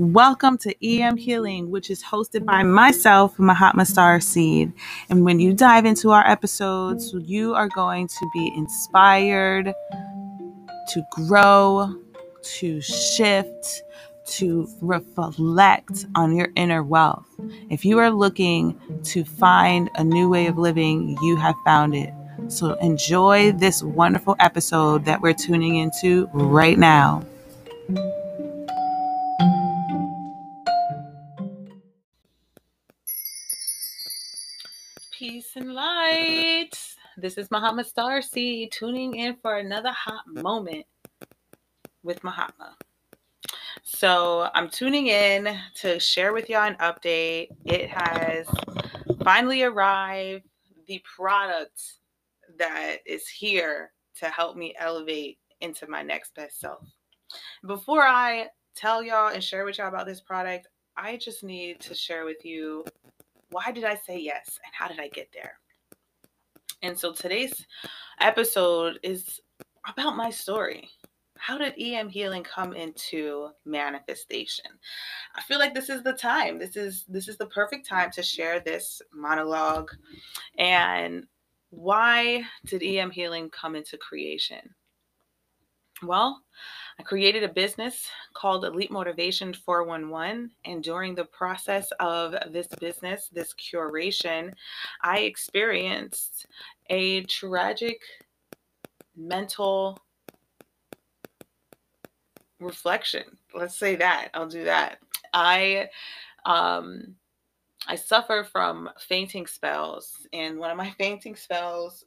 Welcome to EM Healing, which is hosted by myself, Mahatma Starseed. And when you dive into our episodes, you are going to be inspired to grow, to shift, to reflect on your inner wealth. If you are looking to find a new way of living, you have found it. So enjoy this wonderful episode that we're tuning into right now. Peace and light. This is Mahatma Starseed tuning in for another hot moment with Mahatma. So I'm tuning in to share with y'all an update. It has finally arrived. The product that is here to help me elevate into my next best self. Before I tell y'all and share with y'all about this product, I just need to share with you why did I say yes and how did I get there? And so today's episode is about my story. How did EM healing come into manifestation? I feel like this is the time. This is this is the perfect time to share this monologue. And why did EM healing come into creation? Well, I created a business called Elite Motivation 411. And during the process of this business, this curation, I experienced a tragic mental reflection. Let's say that. I'll do that. I um I suffer from fainting spells and one of my fainting spells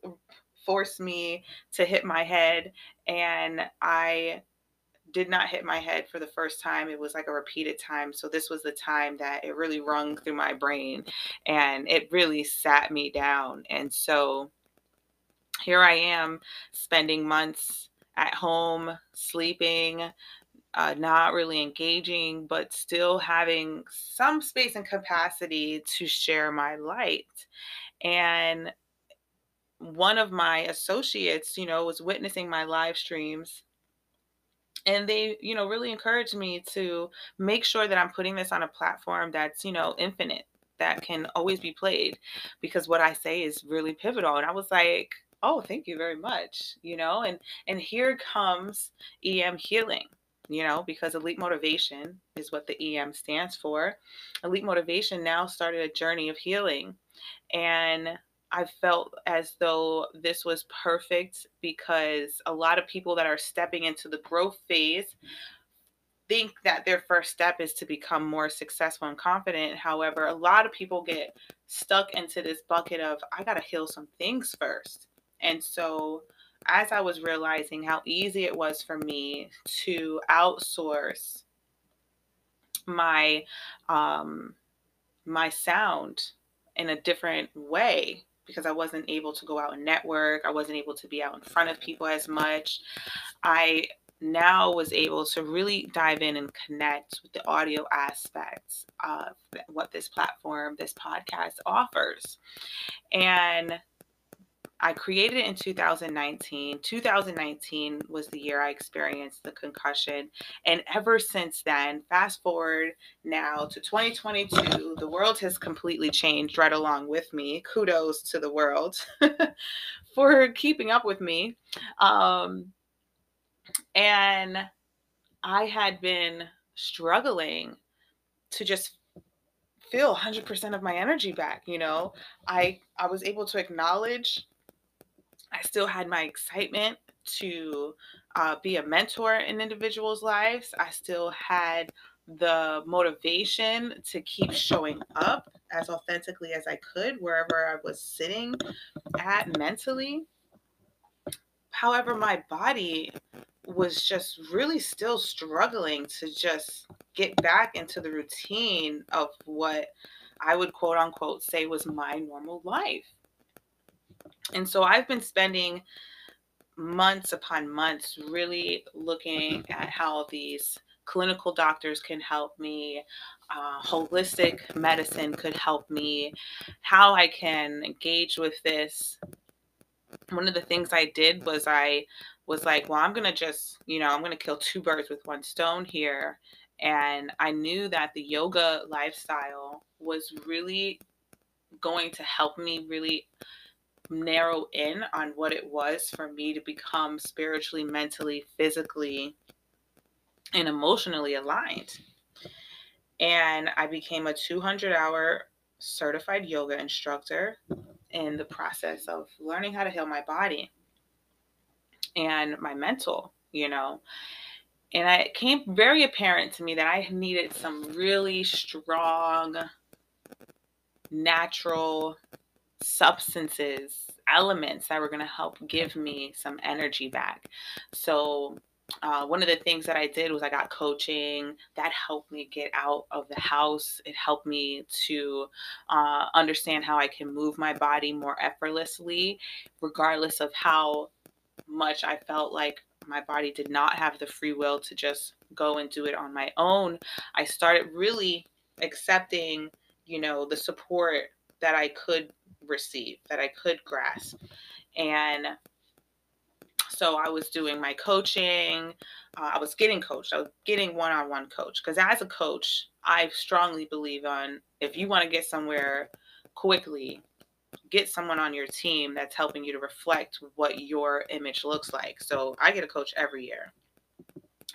forced me to hit my head and I did not hit my head for the first time. It was like a repeated time. So this was the time that it really rung through my brain and it really sat me down. And so here I am spending months at home, sleeping, uh, not really engaging, but still having some space and capacity to share my light. And one of my associates, you know, was witnessing my live streams and they you know really encouraged me to make sure that i'm putting this on a platform that's you know infinite that can always be played because what i say is really pivotal and i was like oh thank you very much you know and and here comes em healing you know because elite motivation is what the em stands for. Elite motivation now started a journey of healing and I felt as though this was perfect because a lot of people that are stepping into the growth phase think that their first step is to become more successful and confident. However, a lot of people get stuck into this bucket of, I got to heal some things first. And so, as I was realizing how easy it was for me to outsource my um my sound in a different way because I wasn't able to go out and network. I wasn't able to be out in front of people as much. I now was able to really dive in and connect with the audio aspects of what this platform, this podcast offers. And I created it in 2019. 2019 was the year I experienced the concussion. And ever since then, fast forward now to 2022, the world has completely changed right along with me. Kudos to the world for keeping up with me. Um, and I had been struggling to just feel 100% of my energy back you know i i was able to acknowledge I still had my excitement to uh, be a mentor in individuals' lives. I still had the motivation to keep showing up as authentically as I could wherever I was sitting at mentally. However, my body was just really still struggling to just get back into the routine of what I would quote unquote say was my normal life. And so I've been spending months upon months really looking at how these clinical doctors can help me, uh, holistic medicine could help me, how I can engage with this. One of the things I did was I was like, well, I'm going to just, you know, I'm going to kill two birds with one stone here And I knew that the yoga lifestyle was really going to help me really narrow in on what it was for me to become spiritually, mentally, physically, and emotionally aligned. And I became a 200 hour certified yoga instructor in the process of learning how to heal my body and my mental, you know. And it came very apparent to me that I needed some really strong, natural substances, elements that were going to help give me some energy back. So, uh, one of the things that I did was I got coaching that helped me get out of the house. It helped me to uh, understand how I can move my body more effortlessly, regardless of how much I felt like my body did not have the free will to just go and do it on my own. I started really accepting, you know, the support that I could receive, that I could grasp. And so I was doing my coaching. Uh, I was getting coached. I was getting one-on-one coach because as a coach, I strongly believe on if you want to get somewhere quickly, get someone on your team that's helping you to reflect what your image looks like. So I get a coach every year.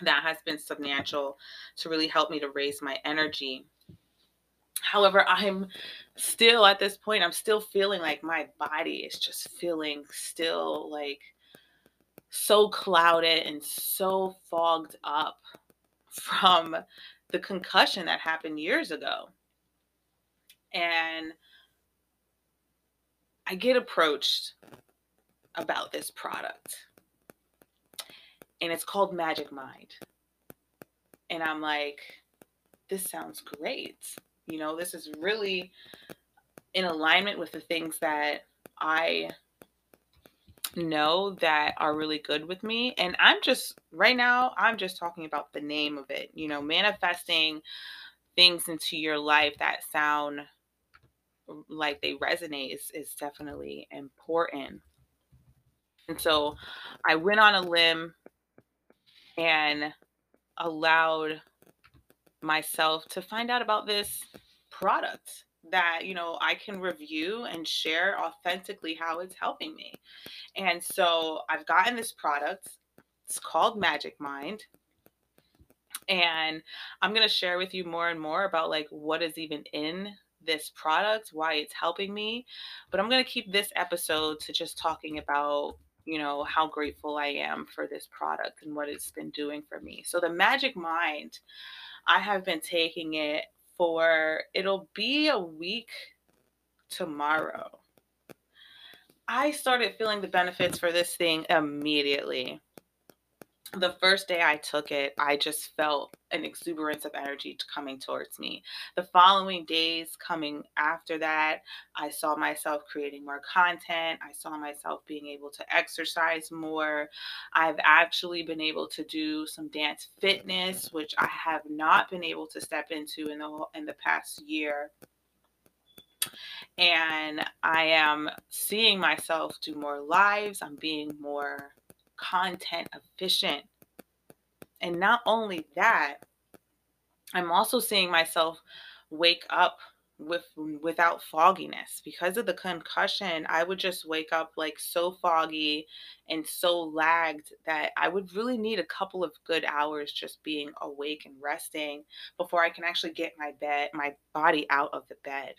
That has been substantial to really help me to raise my energy. However, I'm still at this point, I'm still feeling like my body is just feeling still like so clouded and so fogged up from the concussion that happened years ago. And I get approached about this product. And it's called Magic Mind. And I'm like, this sounds great. You know, this is really in alignment with the things that I know that are really good with me. And I'm just, right now, I'm just talking about the name of it, you know, manifesting things into your life that sound like they resonate is, is definitely important. And so I went on a limb and allowed myself to find out about this product that you know I can review and share authentically how it's helping me. And so I've gotten this product. It's called Magic Mind. And I'm going to share with you more and more about like what is even in this product, why it's helping me. But I'm going to keep this episode to just talking about, you know, how grateful I am for this product and what it's been doing for me. So, the Magic Mind, I have been taking it for, it'll be a week tomorrow. I started feeling the benefits for this thing immediately the first day I took it, I just felt an exuberance of energy coming towards me. The following days coming after that, I saw myself creating more content. I saw myself being able to exercise more. I've actually been able to do some dance fitness, which I have not been able to step into in the in the past year. And I am seeing myself do more lives. I'm being more content efficient. And not only that, I'm also seeing myself wake up with without fogginess because of the concussion i would just wake up like so foggy and so lagged that i would really need a couple of good hours just being awake and resting before i can actually get my bed my body out of the bed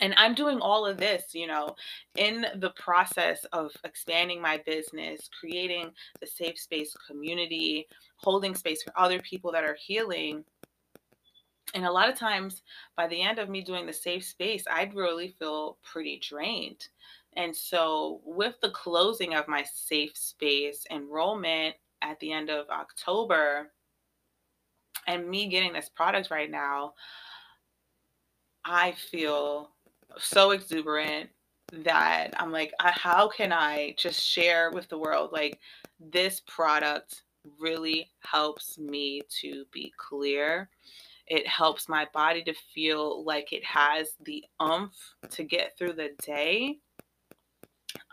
and I'm doing all of this, you know, in the process of expanding my business, creating the safe space community, holding space for other people that are healing. And a lot of times, by the end of me doing the safe space, I'd really feel pretty drained. And so, with the closing of my safe space enrollment at the end of October, and me getting this product right now, I feel so exuberant that I'm like, how can I just share with the world like this product really helps me to be clear. It helps my body to feel like it has the umph to get through the day.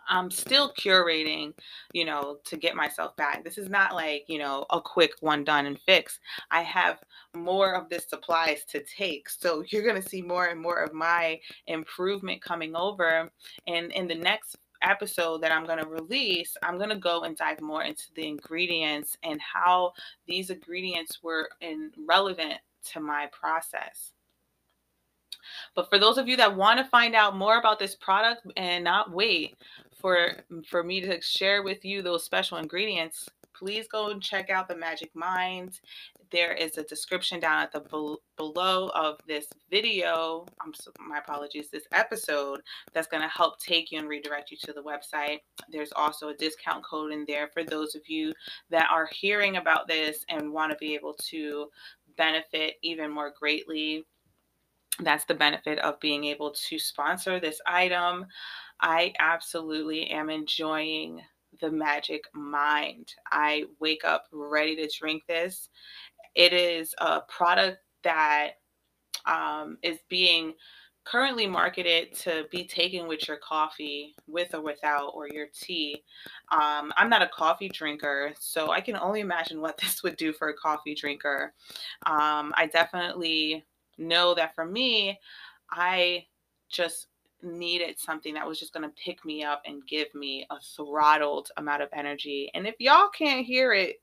I'm still curating, you know, to get myself back. This is not like, you know, a quick one done and fix. I have more of this supplies to take. So you're going to see more and more of my improvement coming over. And in the next episode that I'm going to release, I'm going to go and dive more into the ingredients and how these ingredients were in relevant to my process. But for those of you that want to find out more about this product and not wait for for me to share with you those special ingredients, please go and check out the Magic Mind. There is a description down at the be- below of this video. I'm so, my apologies, this episode that's going to help take you and redirect you to the website. There's also a discount code in there for those of you that are hearing about this and want to be able to benefit even more greatly. That's the benefit of being able to sponsor this item. I absolutely am enjoying the magic mind. I wake up ready to drink this. It is a product that um, is being currently marketed to be taken with your coffee, with or without, or your tea. Um, I'm not a coffee drinker, so I can only imagine what this would do for a coffee drinker. Um, I definitely know that for me, I just needed something that was just going to pick me up and give me a throttled amount of energy. And if y'all can't hear it,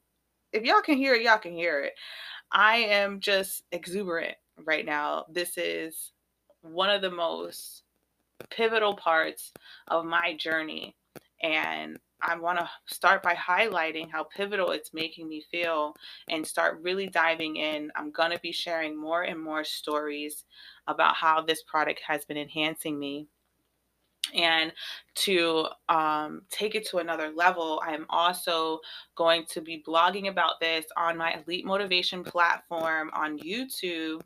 if y'all can hear it, y'all can hear it. I am just exuberant right now. This is one of the most pivotal parts of my journey. And I want to start by highlighting how pivotal it's making me feel and start really diving in. I'm going to be sharing more and more stories about how this product has been enhancing me. And to um, take it to another level, I am also going to be blogging about this on my Elite Motivation platform on YouTube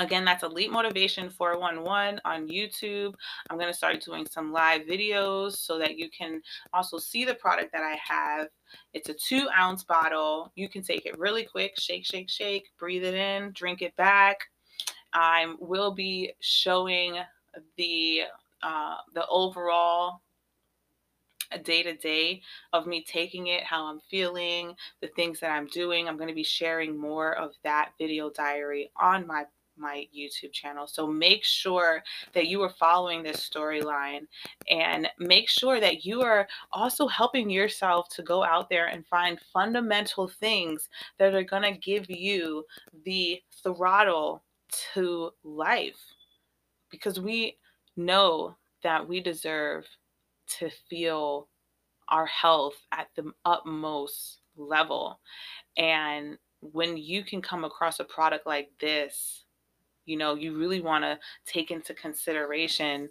Again, that's Elite Motivation 411 on YouTube. I'm going to start doing some live videos so that you can also see the product that I have. It's a two ounce bottle. You can take it really quick, shake, shake, shake, breathe it in, drink it back. I will be showing the uh, the overall day to day of me taking it, how I'm feeling, the things that I'm doing. I'm going to be sharing more of that video diary on my my YouTube channel. So make sure that you are following this storyline and make sure that you are also helping yourself to go out there and find fundamental things that are going to give you the throttle to life because we know that we deserve to feel our health at the utmost level. And when you can come across a product like this you know, you really want to take into consideration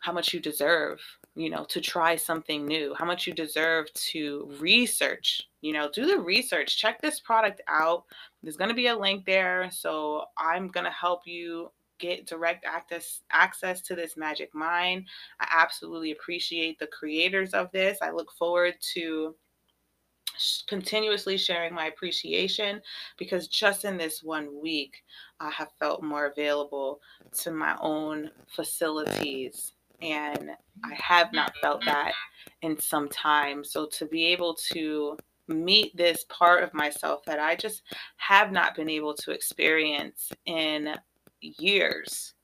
how much you deserve, you know, to try something new, how much you deserve to research, you know, do the research, check this product out. There's going to be a link there. So I'm going to help you get direct access access to this magic mind. I absolutely appreciate the creators of this. I look forward to continuously sharing my appreciation because just in this one week, I have felt more available to my own facilities. And I have not felt that in some time. So to be able to meet this part of myself that I just have not been able to experience in years,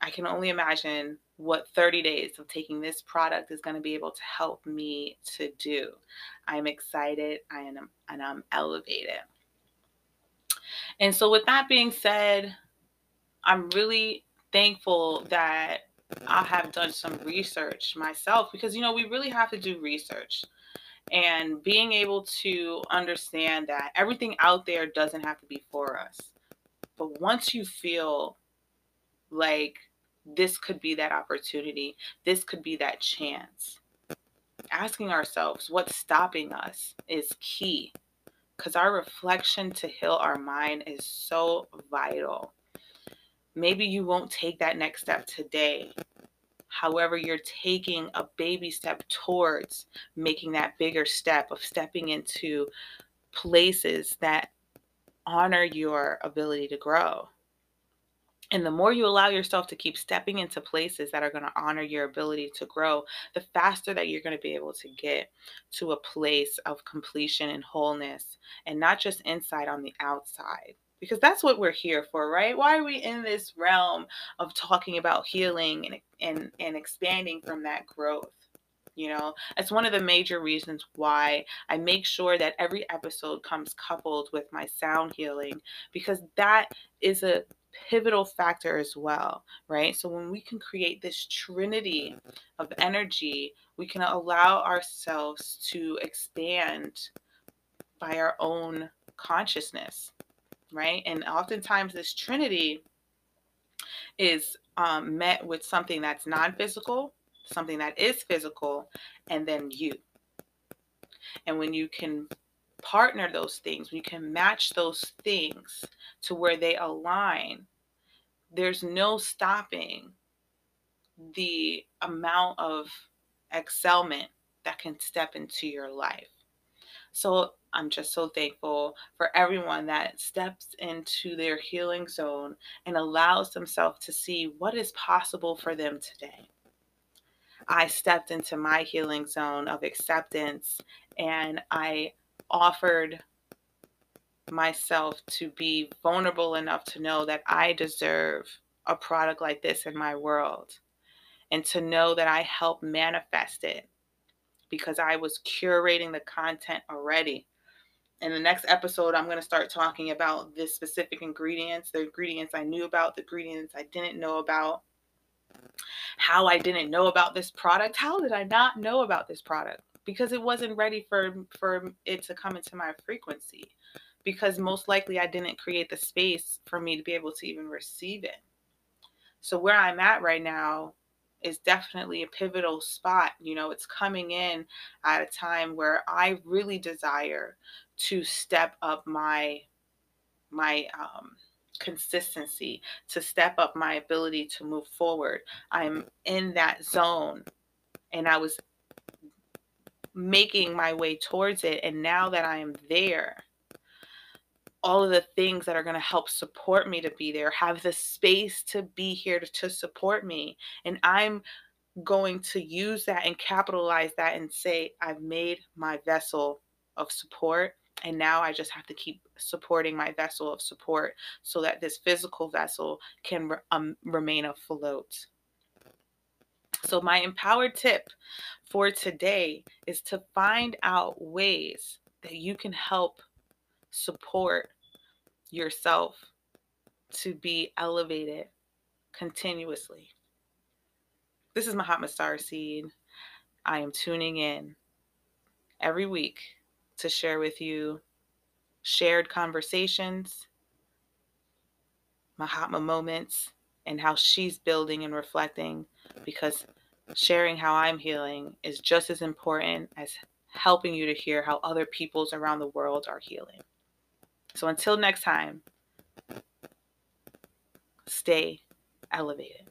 I can only imagine what 30 days of taking this product is going to be able to help me to do. I'm excited I am, and I'm elevated. And so, with that being said, I'm really thankful that I have done some research myself because, you know, we really have to do research. And being able to understand that everything out there doesn't have to be for us. But once you feel like this could be that opportunity, this could be that chance. Asking ourselves what's stopping us is key because our reflection to heal our mind is so vital. Maybe you won't take that next step today. However, you're taking a baby step towards making that bigger step of stepping into places that honor your ability to grow. And the more you allow yourself to keep stepping into places that are going to honor your ability to grow, the faster that you're going to be able to get to a place of completion and wholeness, and not just inside on the outside. Because that's what we're here for, right? Why are we in this realm of talking about healing and, and, and expanding from that growth? You know, it's one of the major reasons why I make sure that every episode comes coupled with my sound healing because that is a pivotal factor as well, right? So when we can create this trinity of energy, we can allow ourselves to expand by our own consciousness, right? And oftentimes this trinity is um, met with something that's non physical, something that is physical, and then you. And when you can partner those things, when you can match those things to where they align, there's no stopping the amount of excelment that can step into your life. So I'm just so thankful for everyone that steps into their healing zone and allows themselves to see what is possible for them today. I stepped into my healing zone of acceptance and I offered myself to be vulnerable enough to know that I deserve a product like this in my world and to know that I helped manifest it because I was curating the content already. In the next episode, I'm going to start talking about the specific ingredients, the ingredients I knew about, the ingredients I didn't know about, how I didn't know about this product. How did I not know about this product? Because it wasn't ready for for it to come into my frequency because most likely I didn't create the space for me to be able to even receive it. So where I'm at right now is definitely a pivotal spot. You know, it's coming in at a time where I really desire to step up my my um consistency to step up my ability to move forward. I'm in that zone and I was making my way towards it and now that I am there all of the things that are going to help support me to be there, have the space to be here to, to support me. And I'm going to use that and capitalize that and say, I've made my vessel of support. And now I just have to keep supporting my vessel of support so that this physical vessel can um, remain afloat. So, my empowered tip for today is to find out ways that you can help support yourself to be elevated continuously. This is Mahatma Starseed. I am tuning in every week to share with you shared conversations, Mahatma moments, and how she's building and reflecting because sharing how I'm healing is just as important as helping you to hear how other peoples around the world are healing. So until next time, stay elevated.